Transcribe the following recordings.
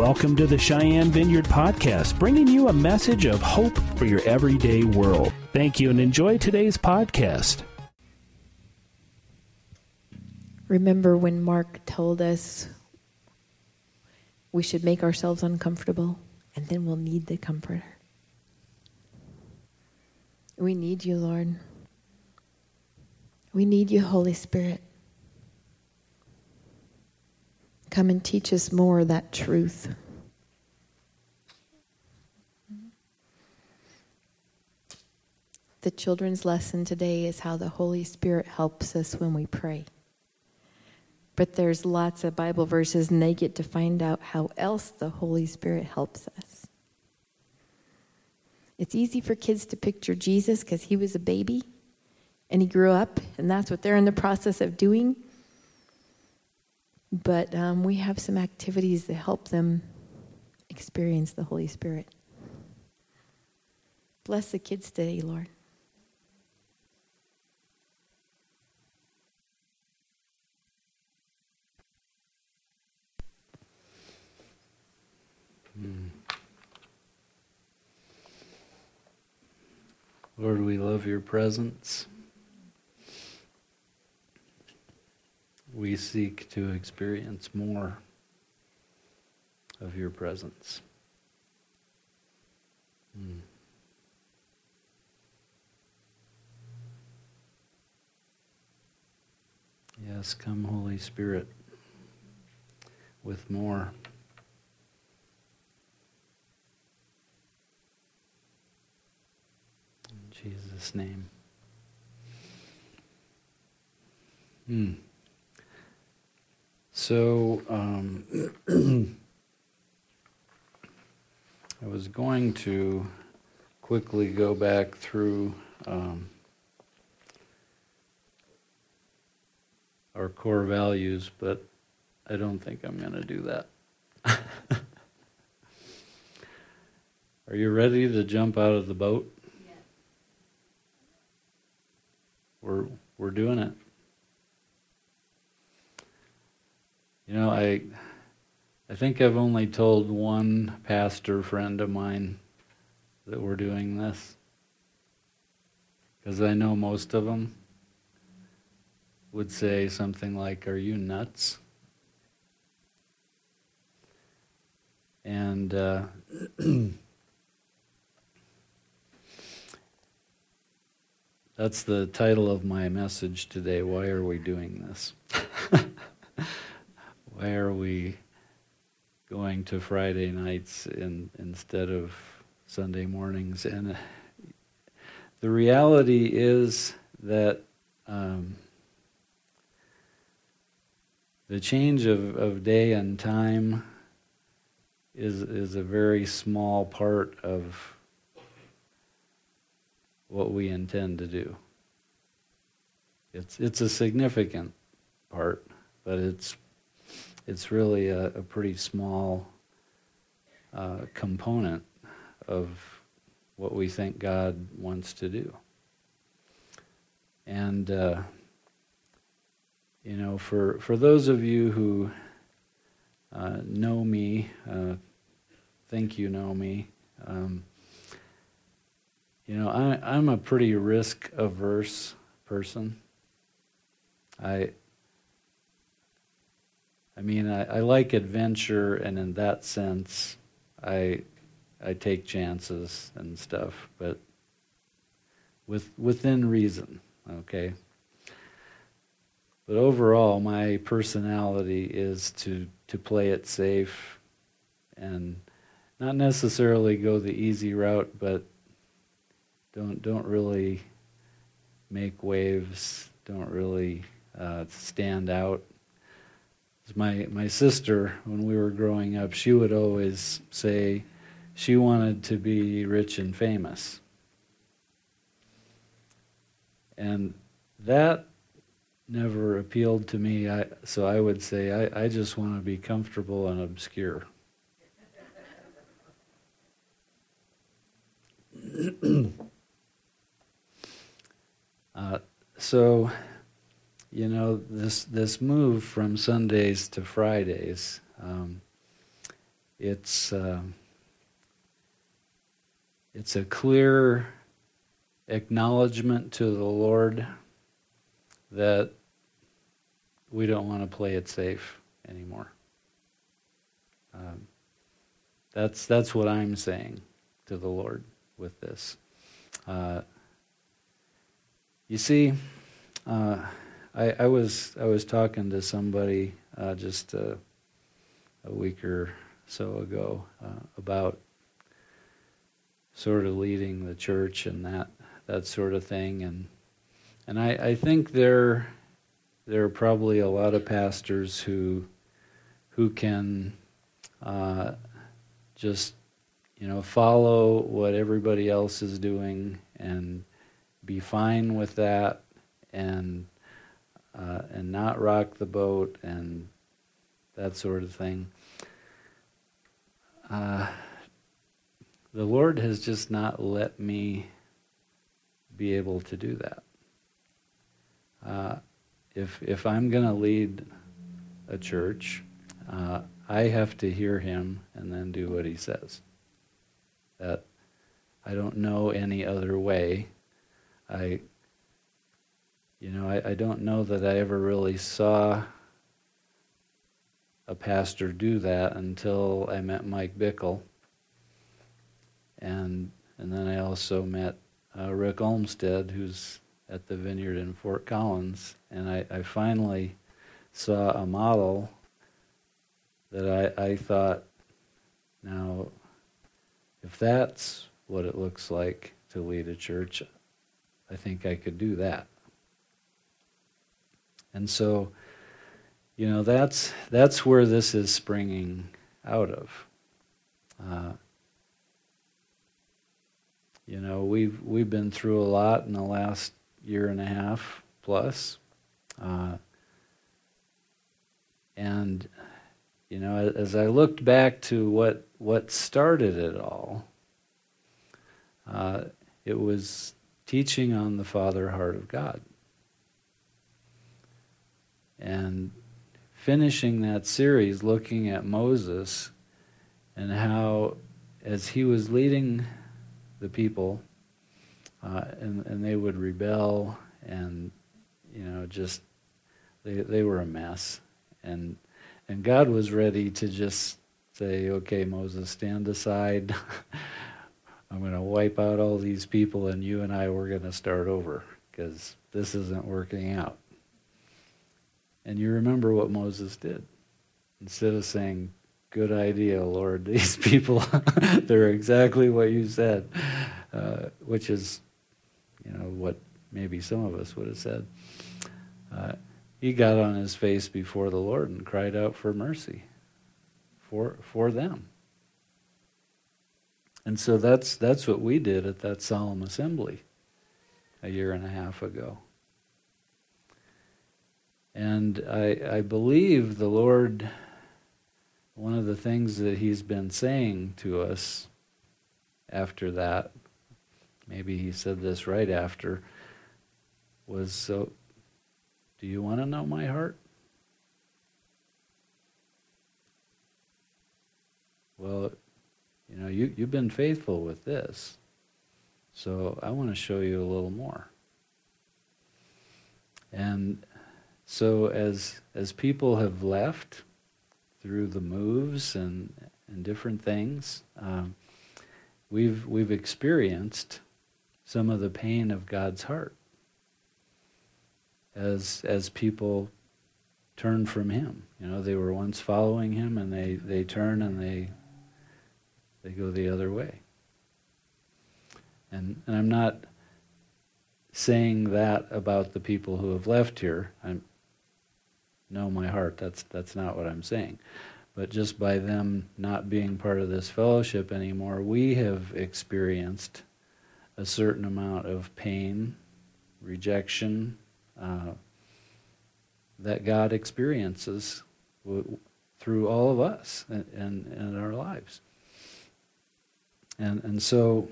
Welcome to the Cheyenne Vineyard Podcast, bringing you a message of hope for your everyday world. Thank you and enjoy today's podcast. Remember when Mark told us we should make ourselves uncomfortable and then we'll need the Comforter? We need you, Lord. We need you, Holy Spirit. Come and teach us more of that truth. The children's lesson today is how the Holy Spirit helps us when we pray. But there's lots of Bible verses, and they get to find out how else the Holy Spirit helps us. It's easy for kids to picture Jesus because he was a baby and he grew up, and that's what they're in the process of doing. But um, we have some activities that help them experience the Holy Spirit. Bless the kids today, Lord. Hmm. Lord, we love your presence. We seek to experience more of your presence. Mm. Yes, come, Holy Spirit, with more. In Jesus' name. Hmm. So um, I was going to quickly go back through um, our core values, but I don't think I'm going to do that. Are you ready to jump out of the boat? Yes. We're we're doing it. You know, I I think I've only told one pastor friend of mine that we're doing this. Because I know most of them would say something like, Are you nuts? And uh, that's the title of my message today. Why are we doing this? why are we going to Friday nights in, instead of Sunday mornings? And the reality is that um, the change of, of day and time is, is a very small part of what we intend to do. It's, it's a significant part, but it's it's really a, a pretty small uh, component of what we think God wants to do. And, uh, you know, for, for those of you who uh, know me, uh, think you know me, um, you know, I, I'm a pretty risk averse person. I, I mean, I, I like adventure, and in that sense, I I take chances and stuff, but with within reason, okay. But overall, my personality is to to play it safe, and not necessarily go the easy route, but don't don't really make waves, don't really uh, stand out my my sister when we were growing up she would always say she wanted to be rich and famous. And that never appealed to me. I, so i would say I, I just want to be comfortable and obscure. Uh, so you know this this move from Sundays to Fridays. Um, it's uh, it's a clear acknowledgement to the Lord that we don't want to play it safe anymore. Um, that's that's what I'm saying to the Lord with this. Uh, you see, uh, I, I, was I was talking to somebody uh, just a, a, week or so ago uh, about sort of leading the church and that that sort of thing, and and I, I think there there are probably a lot of pastors who who can uh, just you know follow what everybody else is doing and be fine with that and uh, and not rock the boat and that sort of thing. Uh, the Lord has just not let me be able to do that. Uh, if if I'm going to lead a church, uh, I have to hear Him and then do what He says. That I don't know any other way. I you know, I, I don't know that I ever really saw a pastor do that until I met Mike Bickle. And and then I also met uh, Rick Olmsted, who's at the vineyard in Fort Collins, and I, I finally saw a model that I, I thought, now, if that's what it looks like to lead a church, I think I could do that. And so, you know, that's that's where this is springing out of. Uh, you know, we've we've been through a lot in the last year and a half plus, uh, and you know, as I looked back to what what started it all, uh, it was teaching on the Father heart of God and finishing that series looking at Moses and how, as he was leading the people, uh, and, and they would rebel and, you know, just, they, they were a mess. And, and God was ready to just say, okay, Moses, stand aside. I'm going to wipe out all these people, and you and I, we're going to start over because this isn't working out. And you remember what Moses did. Instead of saying, Good idea, Lord, these people, they're exactly what you said, uh, which is, you know, what maybe some of us would have said. Uh, he got on his face before the Lord and cried out for mercy for, for them. And so that's, that's what we did at that solemn assembly a year and a half ago. And I, I believe the Lord, one of the things that He's been saying to us after that, maybe He said this right after, was so, do you want to know my heart? Well, you know, you, you've been faithful with this, so I want to show you a little more. And so as as people have left through the moves and and different things, um, we've we've experienced some of the pain of God's heart as as people turn from Him. You know, they were once following Him, and they they turn and they they go the other way. And and I'm not saying that about the people who have left here. I'm know my heart. That's that's not what I'm saying. But just by them not being part of this fellowship anymore, we have experienced a certain amount of pain, rejection, uh, that God experiences w- through all of us in, in, our lives. And, and so,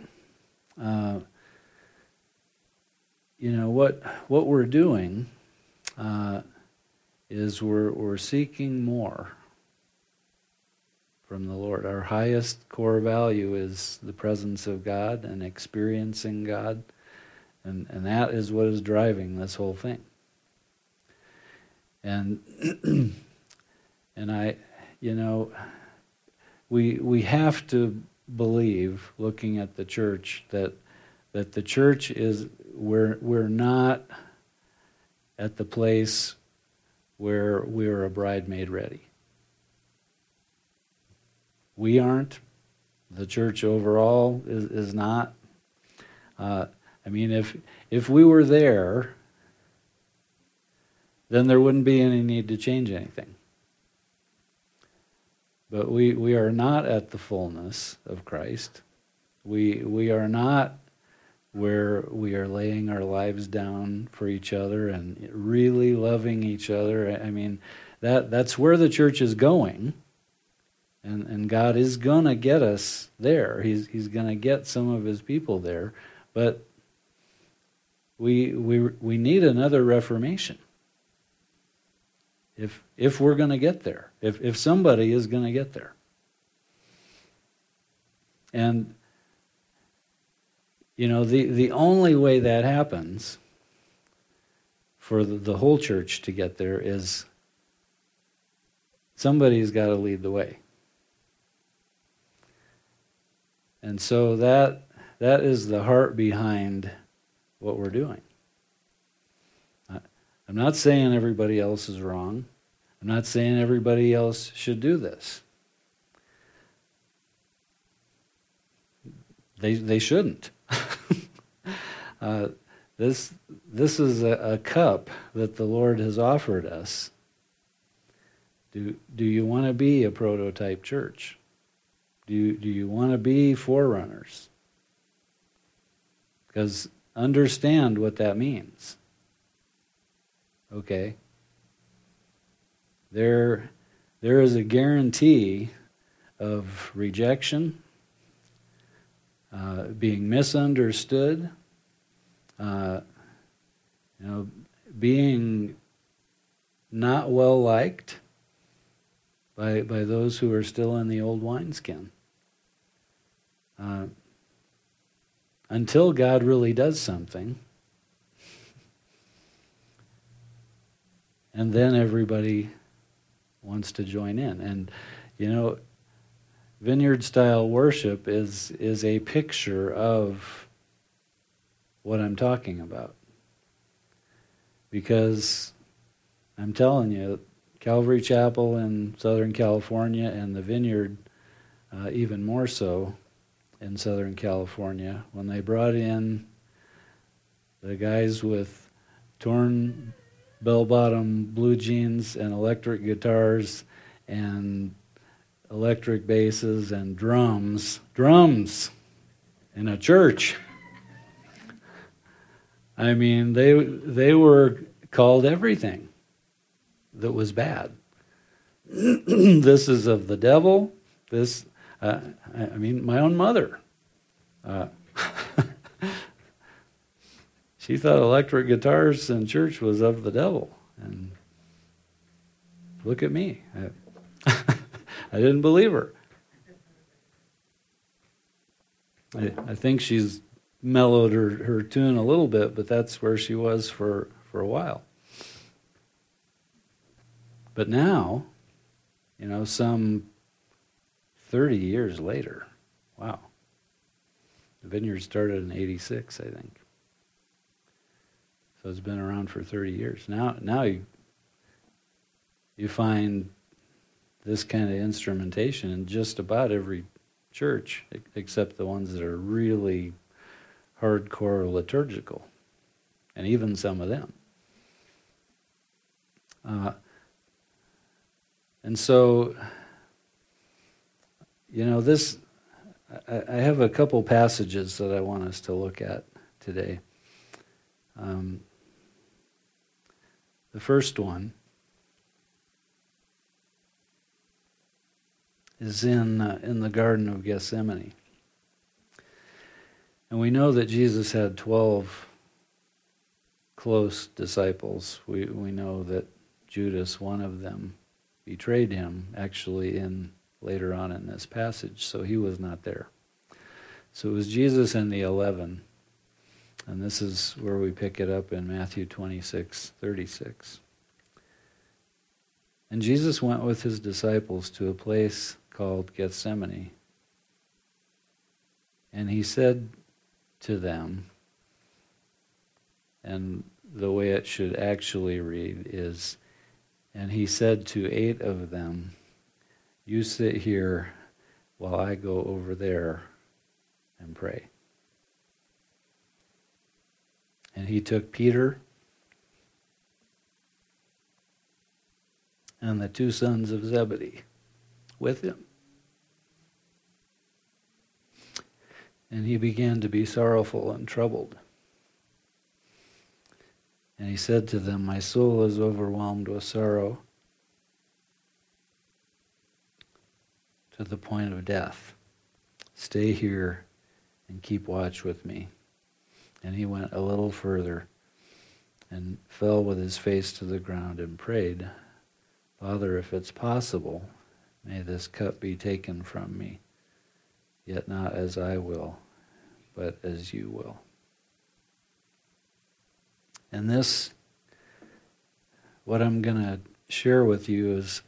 uh, you know, what, what we're doing uh, is we're, we're seeking more from the Lord. Our highest core value is the presence of God and experiencing God. And, and that is what is driving this whole thing. And and I you know we we have to believe looking at the church that that the church is we're we're not at the place where we're a bride made ready. We aren't. The church overall is, is not. Uh, I mean, if if we were there, then there wouldn't be any need to change anything. But we, we are not at the fullness of Christ. We, we are not where we are laying our lives down for each other and really loving each other. I mean, that, that's where the church is going. And, and God is going to get us there. He's, he's going to get some of his people there. But we, we, we need another reformation if, if we're going to get there, if, if somebody is going to get there. And, you know, the, the only way that happens for the, the whole church to get there is somebody's got to lead the way. And so that that is the heart behind what we're doing. I'm not saying everybody else is wrong. I'm not saying everybody else should do this. They, they shouldn't. uh, this, this is a, a cup that the Lord has offered us. Do, do you want to be a prototype church? Do you, do you want to be forerunners? Because understand what that means. Okay? There, there is a guarantee of rejection, uh, being misunderstood, uh, you know, being not well liked by, by those who are still in the old wineskin. Uh, until God really does something, and then everybody wants to join in. And you know, vineyard style worship is is a picture of what I'm talking about. Because I'm telling you, Calvary Chapel in Southern California and the vineyard, uh, even more so in Southern California, when they brought in the guys with torn bell bottom blue jeans and electric guitars and electric basses and drums. Drums in a church. I mean, they, they were called everything that was bad. this is of the devil. This, uh, I mean, my own mother. Uh, she thought electric guitars in church was of the devil. And look at me. I, didn't believe her. I, I think she's mellowed her, her tune a little bit, but that's where she was for, for a while. But now, you know, some 30 years later, wow. The vineyard started in 86, I think. So it's been around for 30 years. Now, now you, you find this kind of instrumentation in just about every church, except the ones that are really hardcore liturgical, and even some of them. Uh, and so, you know, this, I, I, have a couple passages that I want us to look at today. Um, the first one is in, uh, in the Garden of Gethsemane. And we know that Jesus had 12 close disciples. We, we know that Judas, one of them, betrayed him actually in later on in this passage, so he was not there. So it was Jesus and the eleven. And this is where we pick it up in Matthew 26, 36. And Jesus went with his disciples to a place called Gethsemane. And he said to them, and the way it should actually read is, and he said to eight of them, You sit here while I go over there and pray. And he took Peter and the two sons of Zebedee with him. And he began to be sorrowful and troubled. And he said to them, My soul is overwhelmed with sorrow to the point of death. Stay here and keep watch with me. And he went a little further and fell with his face to the ground and prayed, Father, if it's possible, may this cup be taken from me, yet not as I will, but as you will. And this, what I'm going to share with you is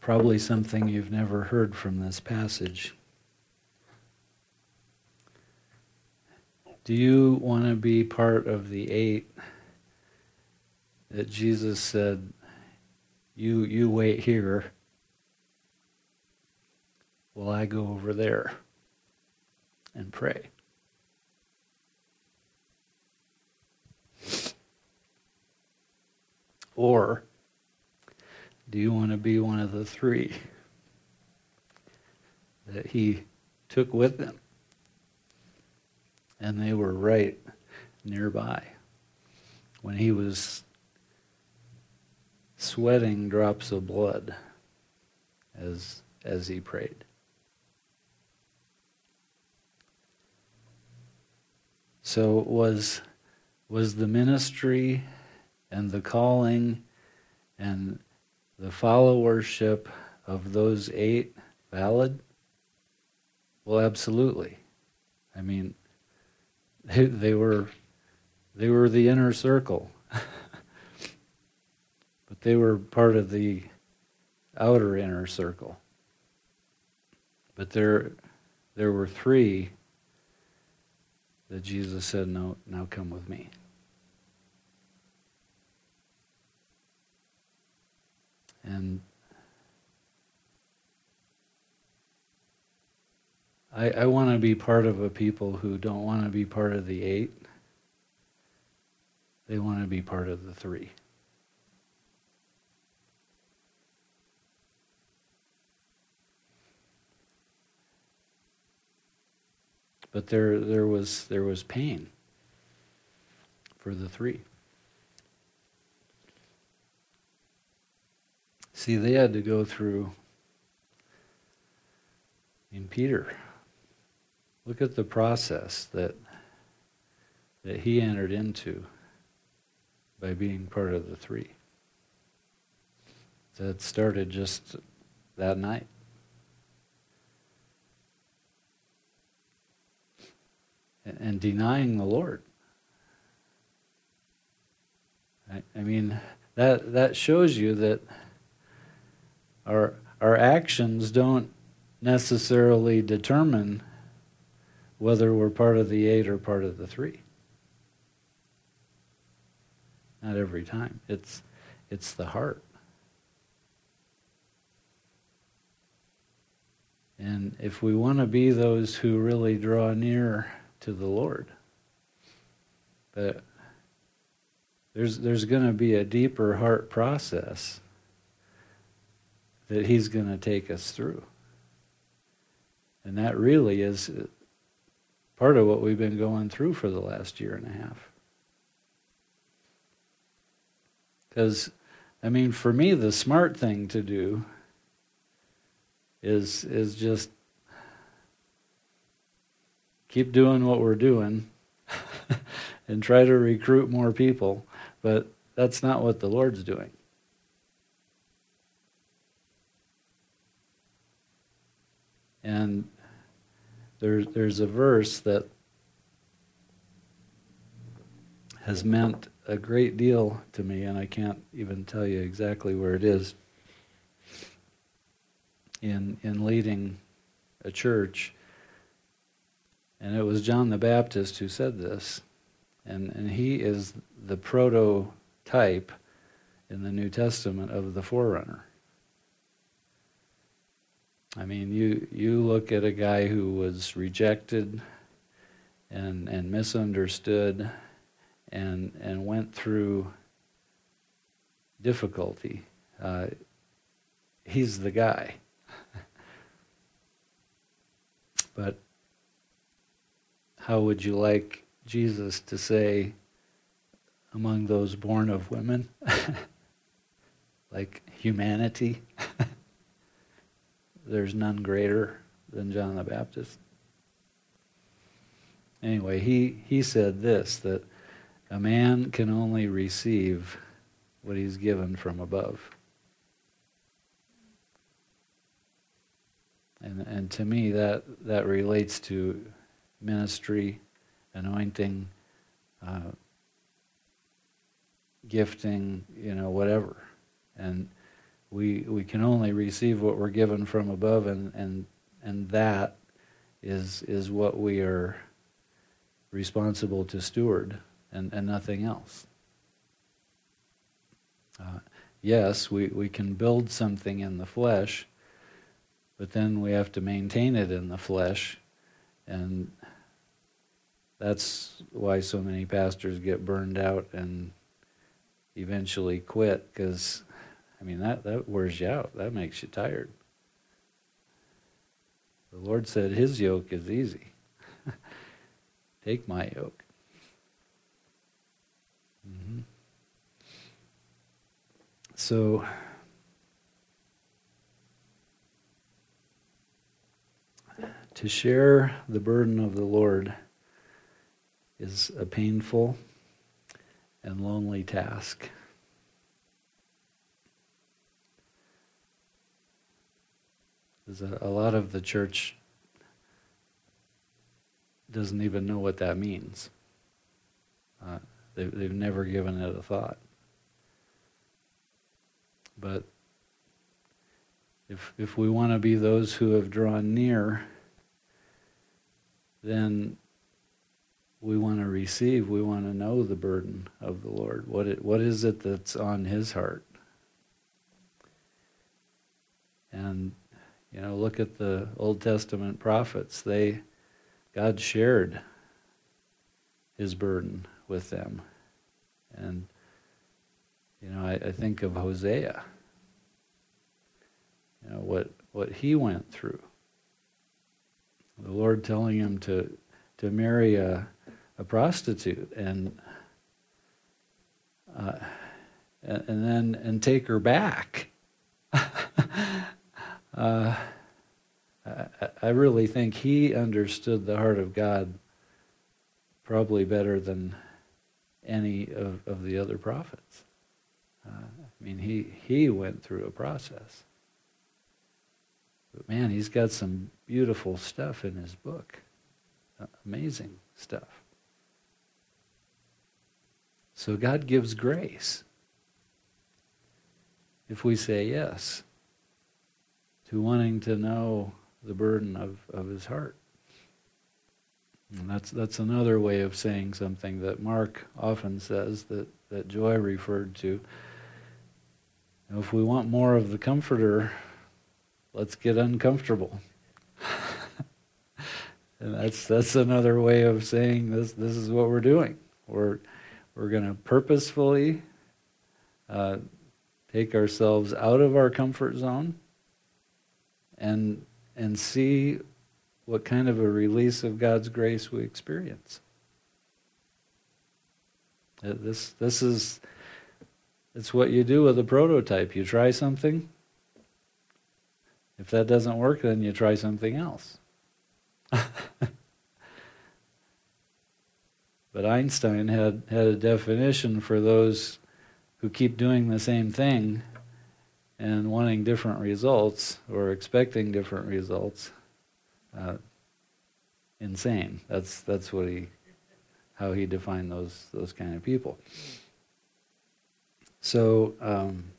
probably something you've never heard from this passage. Do you want to be part of the eight that Jesus said, you, you wait here while I go over there and pray? Or do you want to be one of the three that he took with him? and they were right nearby. When he was sweating drops of blood as, as he prayed. So was, was the ministry and the calling and the followership of those eight valid? Well, absolutely. I mean, they, they were they were the inner circle. but they were part of the outer inner circle. But there there were three that Jesus said, No, now come with me. And I, I want to be part of a people who don't want to be part of the eight. They want to be part of the three. But there, there, was, there was pain for the three. See, they had to go through in Peter. Look at the process that, that he entered into by being part of the three. That started just that night. And denying the Lord. I, I mean, that, that shows you that our, our actions don't necessarily determine whether we're part of the eight or part of the three. Not every time. It's, it's the heart. And if we want to be those who really draw near to the Lord, but there's, there's going to be a deeper heart process that He's going to take us through. And that really is part of what we've been going through for the last year and a half. Because, I mean, for me, the smart thing to do is is just keep doing what we're doing and try to recruit more people, but that's not what the Lord's doing. And there's, there's a verse that has meant a great deal to me, and I can't even tell you exactly where it is in, in leading a church and it was John the Baptist who said this, and and he is the prototype in the New Testament of the forerunner. I mean, you you look at a guy who was rejected and and misunderstood and and went through difficulty. Uh, he's the guy. but how would you like Jesus to say among those born of women? like humanity? There's none greater than John the Baptist. Anyway, he, he said this that a man can only receive what he's given from above. And, and to me, that, that relates to ministry, anointing, uh, gifting, you know, whatever. And we, we can only receive what we're given from above, and, and, and that is, is what we are responsible to steward and, and nothing else. Uh, yes, we, we can build something in the flesh, but then we have to maintain it in the flesh. And that's why so many pastors get burned out and eventually quit because, I mean, that, that wears you out. That makes you tired. The Lord said his yoke is easy. Take my yoke. Mm-hmm. So, to share the burden of the Lord is a painful and lonely task. A, a lot of the church doesn't even know what that means. Uh, they, they've never given it a thought. But if, if we want to be those who have drawn near, then we want to receive, we want to know the burden of the Lord. What, it, what is it that's on His heart? And, you know, look at the Old Testament prophets. They, God shared His burden with them. And, you know, I, I think of Hosea. You know, what, what he went through. The Lord telling him to, to marry a, a prostitute and, uh, and, then and take her back. uh, I, I really think he understood the heart of God probably better than any of, of the other prophets. Uh, I mean, he, he went through a process. But man, he's got some beautiful stuff in his book. Amazing stuff. So God gives grace if we say yes to wanting to know the burden of, of his heart. And that's, that's another way of saying something that Mark often says that, that Joy referred to. If we want more of the comforter, let's get uncomfortable. and that's, that's another way of saying this, this is what we're doing. We're, we're going to purposefully uh, take ourselves out of our comfort zone and, and see what kind of a release of God's grace we experience. Uh, this, this is it's what you do with a prototype. You try something. If that doesn't work, then you try something else. but Einstein had, had a definition for those who keep doing the same thing and wanting different results or expecting different results. uh, insane. That's that's what he how he defined those those kind of people. So um,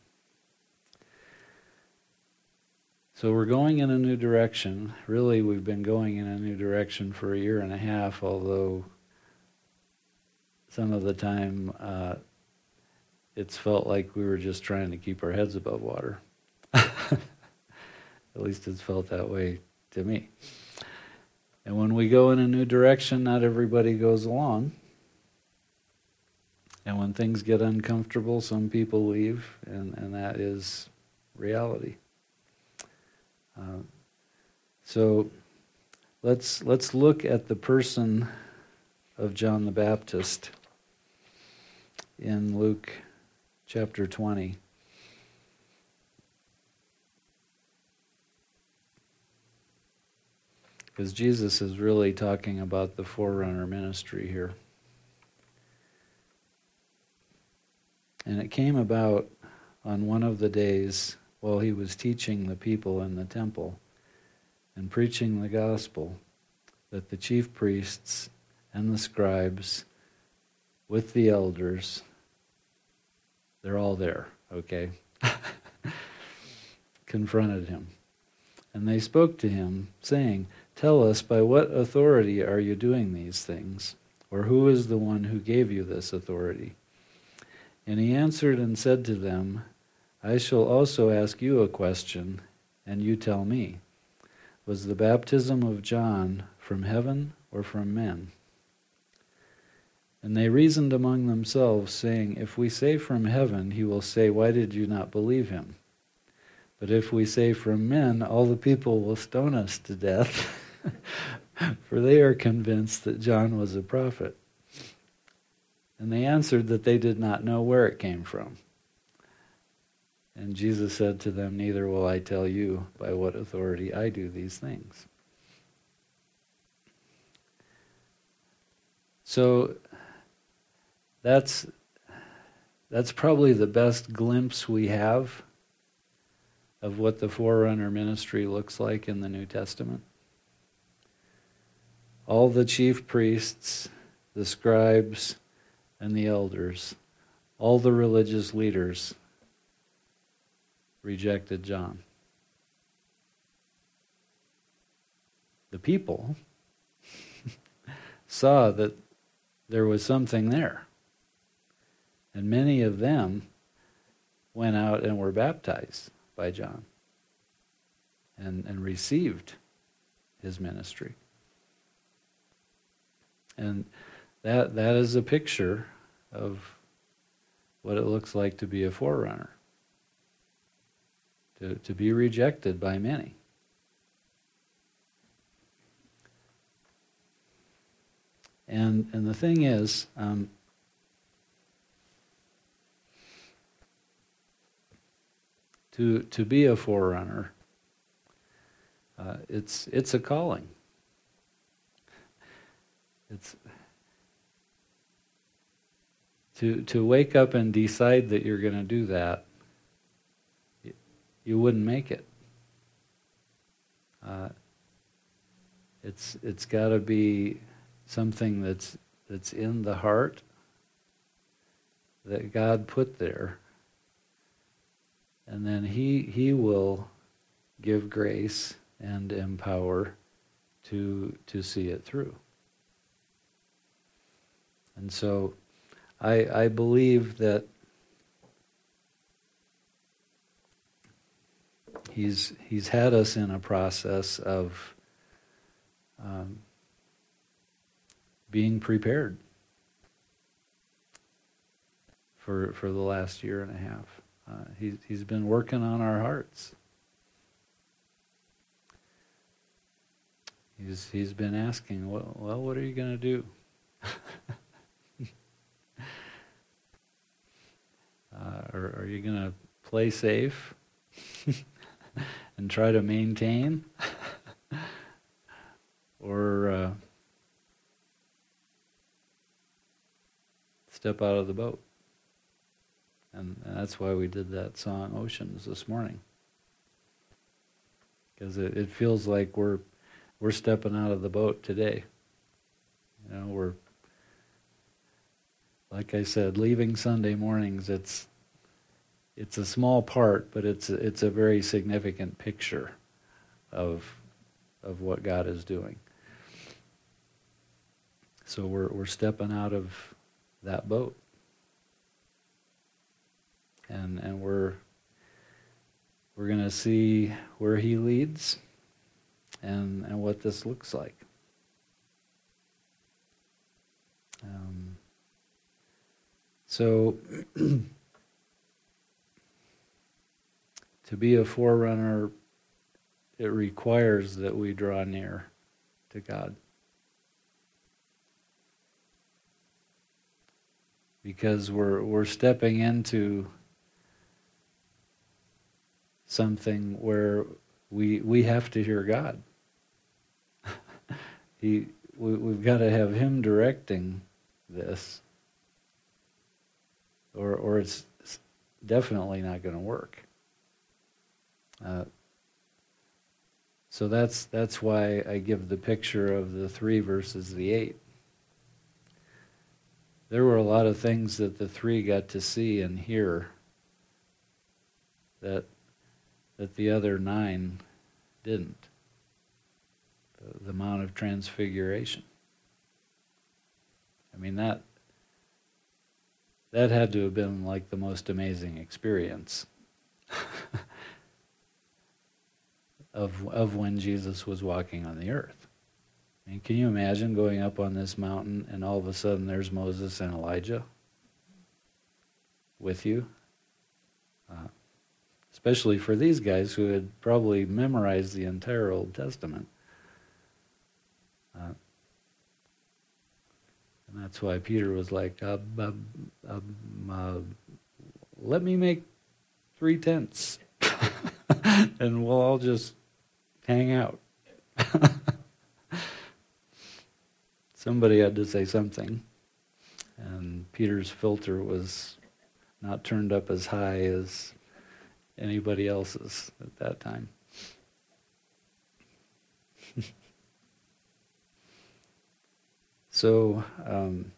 so we're going in a new direction. Really, we've been going in a new direction for a year and a half. Although some of the time uh, it's felt like we were just trying to keep our heads above water. At least it's felt that way to me. And when we go in a new direction, not everybody goes along. And when things get uncomfortable, some people leave, and, and that is reality. Uh, so let's, let's look at the person of John the Baptist in Luke chapter 20. Because Jesus is really talking about the forerunner ministry here. And it came about on one of the days while he was teaching the people in the temple and preaching the gospel that the chief priests and the scribes with the elders they're all there okay confronted him and they spoke to him saying Tell us, by what authority are you doing these things? Or who is the one who gave you this authority? And he answered and said to them, I shall also ask you a question, and you tell me. Was the baptism of John from heaven or from men? And they reasoned among themselves, saying, If we say from heaven, he will say, Why did you not believe him? But if we say from men, all the people will stone us to death. for they are convinced that John was a prophet. And they answered that they did not know where it came from. And Jesus said to them, Neither will I tell you by what authority I do these things. So that's that's probably the best glimpse we have of what the forerunner ministry looks like in the New Testament all the chief priests, the scribes, and the elders, all the religious leaders rejected John. The people saw that there was something there. And many of them went out and were baptized by John and, and received his ministry. And that that is a picture of what it looks like to be a forerunner. To, to be rejected by many. And and the thing is, um, to to be a forerunner, uh, it's it's a calling. It's to to wake up and decide that you're going to do that. You wouldn't make it. Uh, it's it's got to be something that's that's in the heart that God put there, and then He He will give grace and empower to to see it through. And so I, I believe that he's, he's had us in a process of um, being prepared for, for the last year and a half. Uh, he, he's been working on our hearts. He's, he's been asking, well, well what are you going to do? Uh, or are you going to play safe and try to maintain? or uh, step out of the boat? And, that's why we did that song Oceans this morning. Because it, it feels like we're we're stepping out of the boat today. You know, we're like I said, leaving Sunday mornings. It's it's a small part, but it's a, it's a very significant picture of of what God is doing. So we're we're stepping out of that boat. And and we're we're going to see where he leads and and what this looks like. Um, so to be a forerunner it requires that we draw near to God. Because we're, we're stepping into something where we, we have to hear God. he, we, we've got to have Him directing this, or, or it's definitely not going to work. Uh, so that's that's why I give the picture of the three versus the eight. There were a lot of things that the three got to see and hear that that the other nine didn't. The, the Mount of Transfiguration. I mean that that had to have been like the most amazing experience. of, of when Jesus was walking on the earth. I mean, can you imagine going up on this mountain and all of a sudden there's Moses and Elijah with you? Uh, especially for these guys who had probably memorized the entire Old Testament. Uh, and that's why Peter was like, uh, uh, let me make three tents. and we'll all just hang out. Somebody had to say something. And Peter's filter was not turned up as high as anybody else's at that time. so um,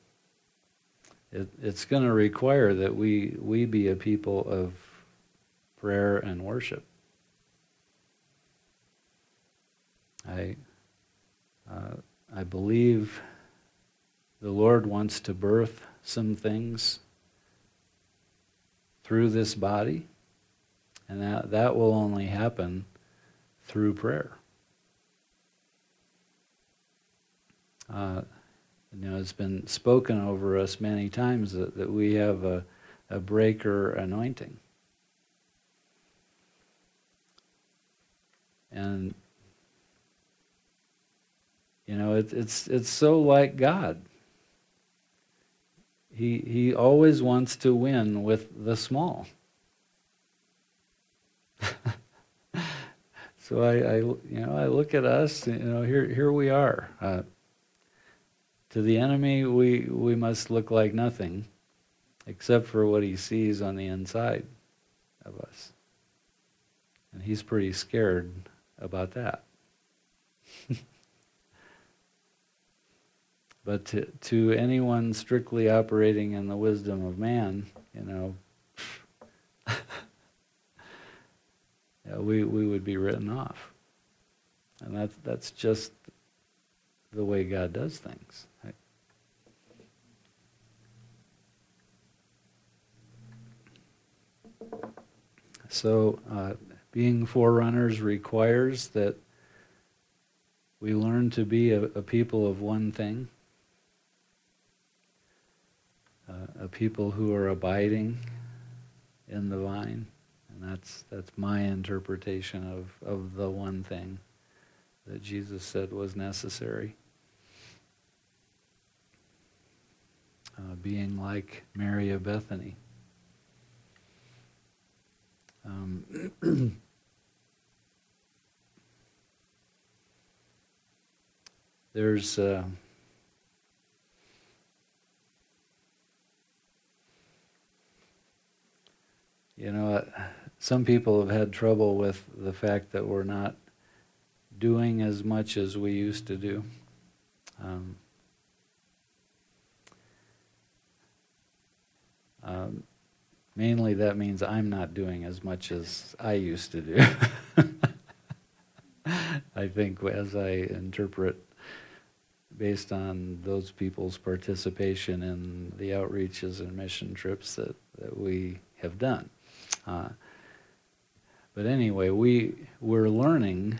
it, it's going to require that we, we be a people of prayer and worship. I, uh, I believe the Lord wants to birth some things through this body, and that, that will only happen through prayer. Uh, you know, it's been spoken over us many times that, that we have a, a breaker anointing. And you know, it, it's it's so like God. He he always wants to win with the small. so I, I, you know I look at us. You know, here here we are. Uh, to the enemy, we we must look like nothing, except for what he sees on the inside of us, and he's pretty scared about that. But to, to anyone strictly operating in the wisdom of man, you know, we, we would be written off. And that's, that's just the way God does things. Right? So, uh, being forerunners requires that we learn to be a, a people of one thing uh, a people who are abiding in the vine. That's, that's my interpretation of, of the one thing that Jesus said was necessary. Uh, being like Mary of Bethany. Um, there's uh, You know, some people have had trouble with the fact that we're not doing as much as we used to do. Um, um, mainly, that means I'm not doing as much as I used to do. I think as I interpret based on those people's participation in the outreaches and mission trips that, that we have done. Uh, but anyway, we, we're learning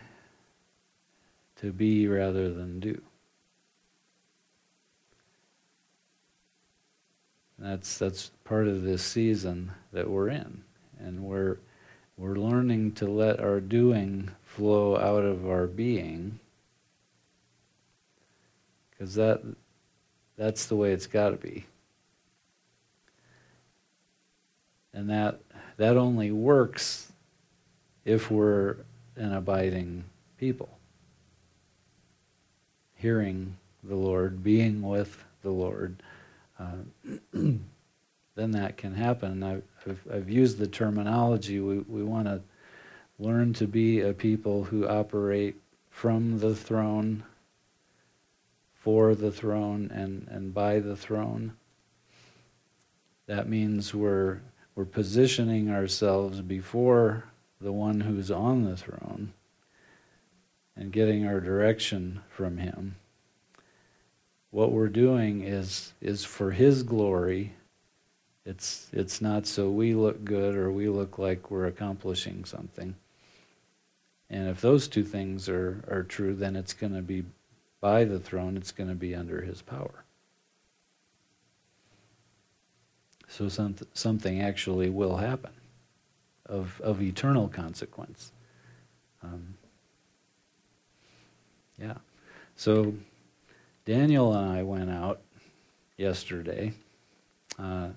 to be rather than do. That's, that's part of this season that we're in. And we're, we're learning to let our doing flow out of our being because that that's the way it's got to be and that that only works if we're an abiding people. Hearing the lord being with the lord uh, then that can happen. I've, I've, I've used the terminology. We, we want to learn to be a people who operate from the throne for the throne and, and by the throne. That means we're, we're positioning ourselves before the one who's on the throne and getting our direction from him. What we're doing is, is for his glory. It's, it's not so we look good or we look like we're accomplishing something. And if those two things are, are true, then it's going to be by the throne, it's going to be under his power. So some, something actually will happen of, of eternal consequence. Um, yeah. So Daniel and I went out yesterday. Uh,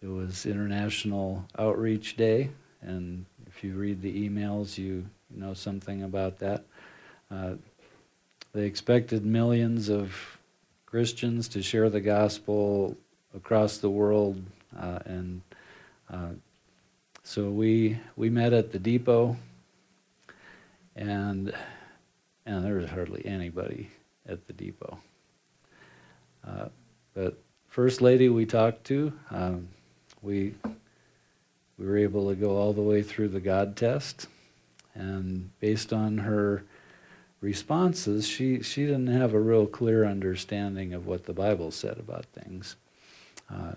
it was International Outreach Day, and if you read the emails, you know something about that. Uh, they expected millions of Christians to share the gospel across the world, uh, and uh, so we we met at the depot, and and there was hardly anybody at the depot. Uh, but first lady we talked to, um, we we were able to go all the way through the God test, and based on her responses, she, she didn't have a real clear understanding of what the Bible said about things. Uh,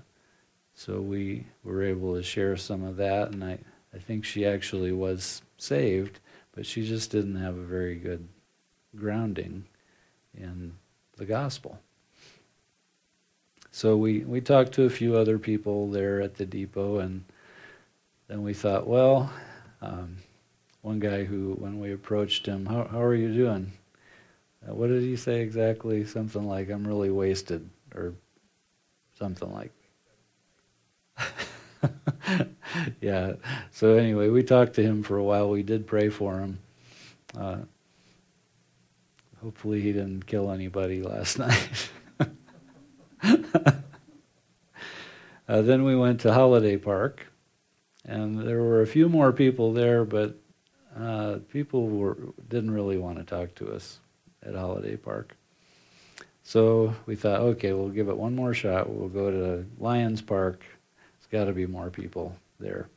so we were able to share some of that, and I, I think she actually was saved, but she just didn't have a very good grounding in the gospel. So we, we talked to a few other people there at the depot, and then we thought, well, um, one guy who, when we approached him, how, how are you doing? Uh, what did he say exactly? Something like, I'm really wasted, or something like. yeah. So anyway, we talked to him for a while. We did pray for him. Uh, hopefully, he didn't kill anybody last night. uh, then we went to Holiday Park, and there were a few more people there, but uh, people were, didn't really want to talk to us at Holiday Park. So we thought, okay, we'll give it one more shot. We'll go to Lions Park. Got to be more people there.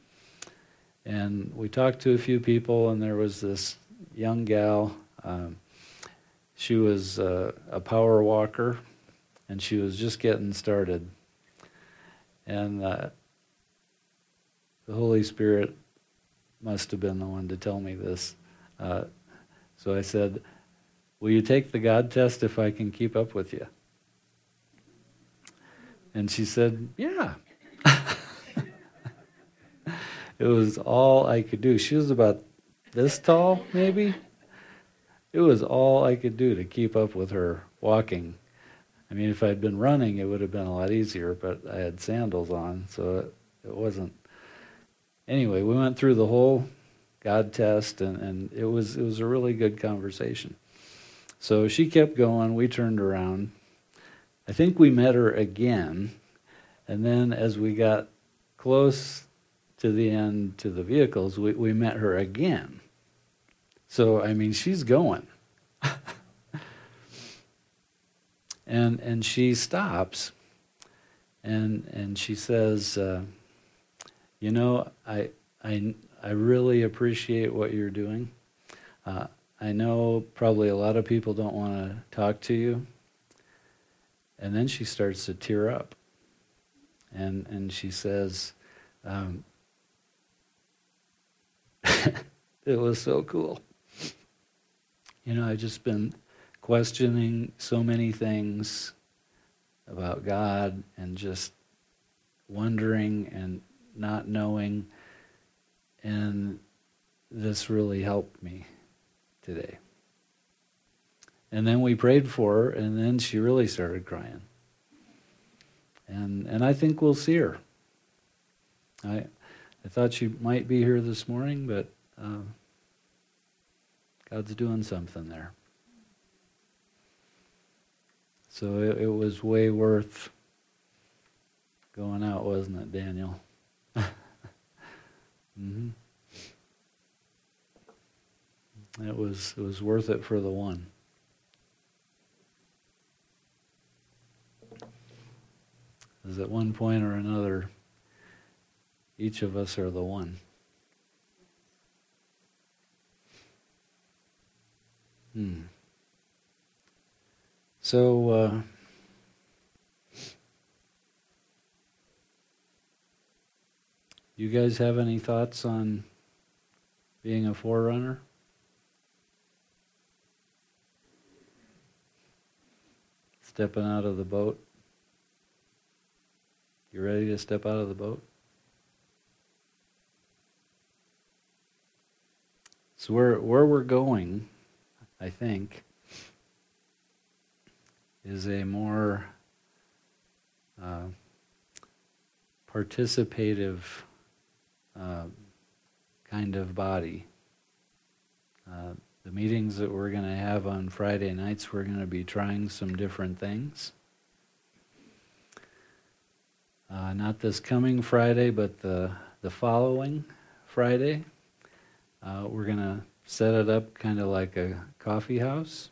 And we talked to a few people, and there was this young gal. Um, she was uh, a power walker, and she was just getting started. And uh, the Holy Spirit must have been the one to tell me this. Uh, so I said, Will you take the God test if I can keep up with you? And she said, Yeah. it was all I could do. She was about this tall, maybe. It was all I could do to keep up with her walking. I mean, if I'd been running, it would have been a lot easier, but I had sandals on, so it, it wasn't anyway, we went through the whole God test, and, and it was it was a really good conversation. So she kept going. We turned around. I think we met her again, and then as we got close to the end to the vehicles, we, we met her again. So, I mean, she's going. and, and she stops and, and she says, uh, You know, I, I, I really appreciate what you're doing. Uh, I know probably a lot of people don't want to talk to you. And then she starts to tear up. And, and she says, um, it was so cool. You know, I've just been questioning so many things about God and just wondering and not knowing. And this really helped me today. And then we prayed for her, and then she really started crying. And, and I think we'll see her. I, I thought she might be here this morning, but uh, God's doing something there. So it, it, was way worth going out, wasn't it, Daniel? mm-hmm. It was it was worth it for the one. Because at one point or another, each of us are the one. Hmm. So, uh, you guys have any thoughts on being a forerunner? Stepping out of the boat? You ready to step out of the boat? Where where we're going, I think, is a more uh, participative uh, kind of body. Uh, the meetings that we're going to have on Friday nights, we're going to be trying some different things. Uh, not this coming Friday, but the, the following Friday. Uh, we're going to set it up kind of like a coffee house.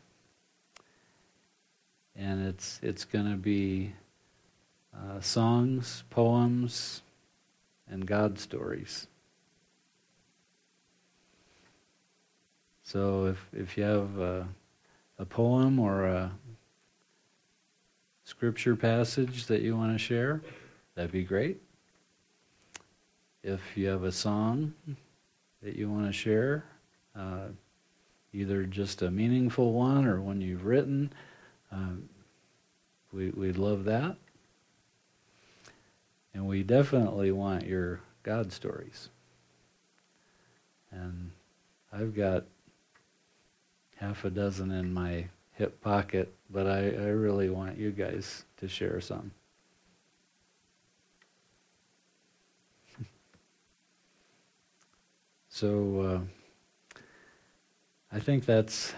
And it's, it's going to be uh, songs, poems, and God stories. So if, if you have a, a poem or a scripture passage that you want to share, that'd be great. If you have a song that you want to share, uh, either just a meaningful one or one you've written. Um, we, we'd love that. And we definitely want your God stories. And I've got half a dozen in my hip pocket, but I, I really want you guys to share some. So uh, I think that's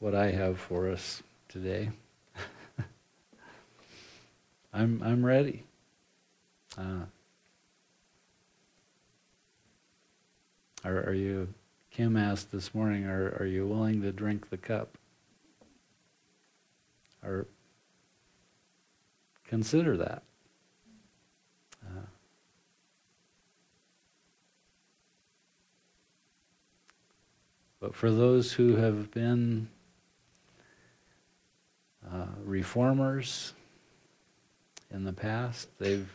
what I have for us today. I'm I'm ready. Uh, are are you? Kim asked this morning. Are are you willing to drink the cup? Or consider that. But for those who have been uh, reformers in the past, they've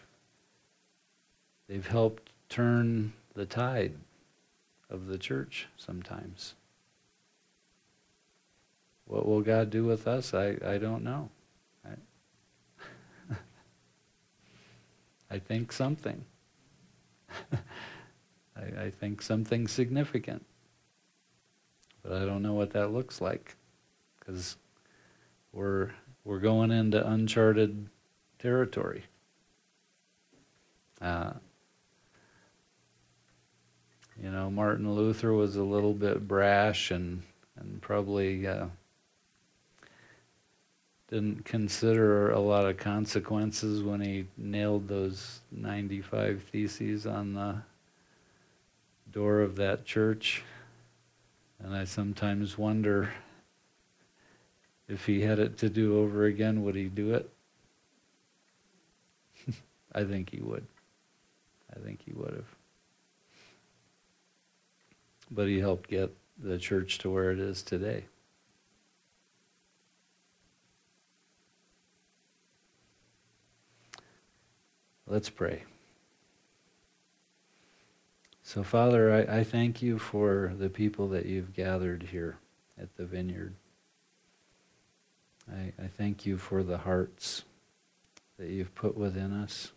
they've helped turn the tide of the church sometimes. What will God do with us? I, I don't know. I, I think something. I, I think something significant but I don't know what that looks like because we're we're going into uncharted territory. Uh, you know, Martin Luther was a little bit brash and and probably uh, didn't consider a lot of consequences when he nailed those 95 theses on the door of that church. And I sometimes wonder if he had it to do over again, would he do it? I think he would. I think he would have. But he helped get the church to where it is today. Let's pray. So, Father, I, I, thank you for the people that you've gathered here at the vineyard. I, I thank you for the hearts that you've put within us.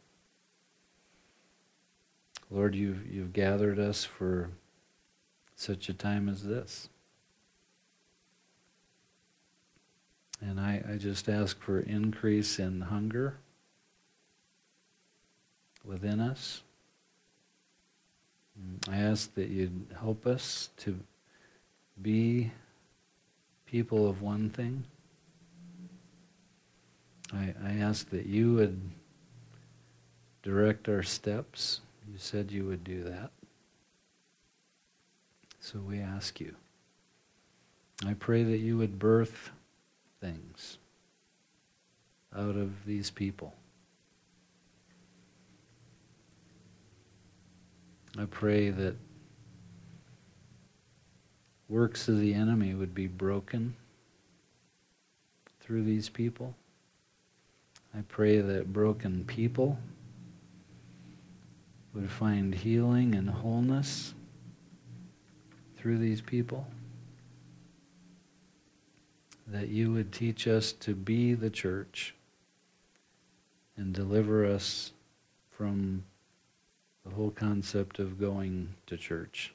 Lord, you've, you've gathered us for such a time as this. And I, I just ask for increase in hunger within us. Mm, I ask that you'd help us to be people of one thing. I, I ask that you would direct our steps. You said you would do that. So we ask you. I pray that you would birth things out of these people. I pray that works of the enemy would be broken through these people. I pray that broken people would find healing and wholeness through these people. That you would teach us to be the church and deliver us from the whole concept of going to church.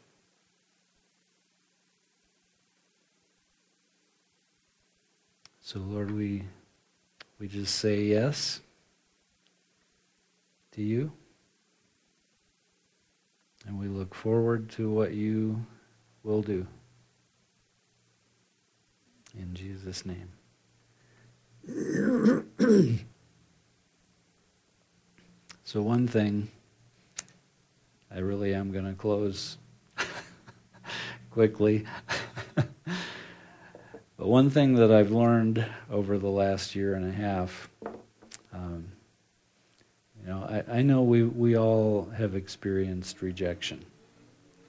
So, Lord, we, we just say yes to you. And we look forward to what you will do. In Jesus' name. so, one thing, I really am going to close quickly. but one thing that I've learned over the last year and a half, um, you know, I, I know we, we all have experienced rejection.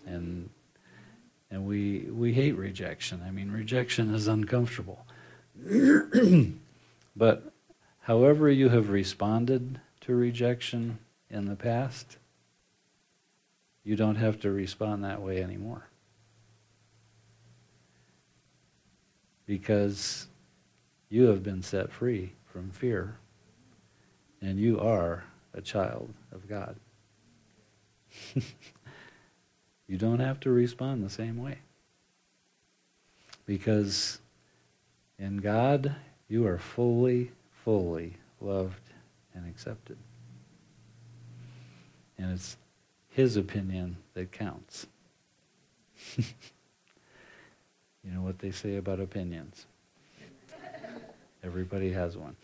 And and we we hate rejection. I mean, rejection is uncomfortable. but however you have responded to rejection in the past, you don't have to respond that way anymore. Because you have been set free from fear, and you are a child of God. You don't have to respond the same way. Because in God, you are fully, fully loved and accepted. And it's His opinion that counts. you know what they say about opinions? Everybody has one.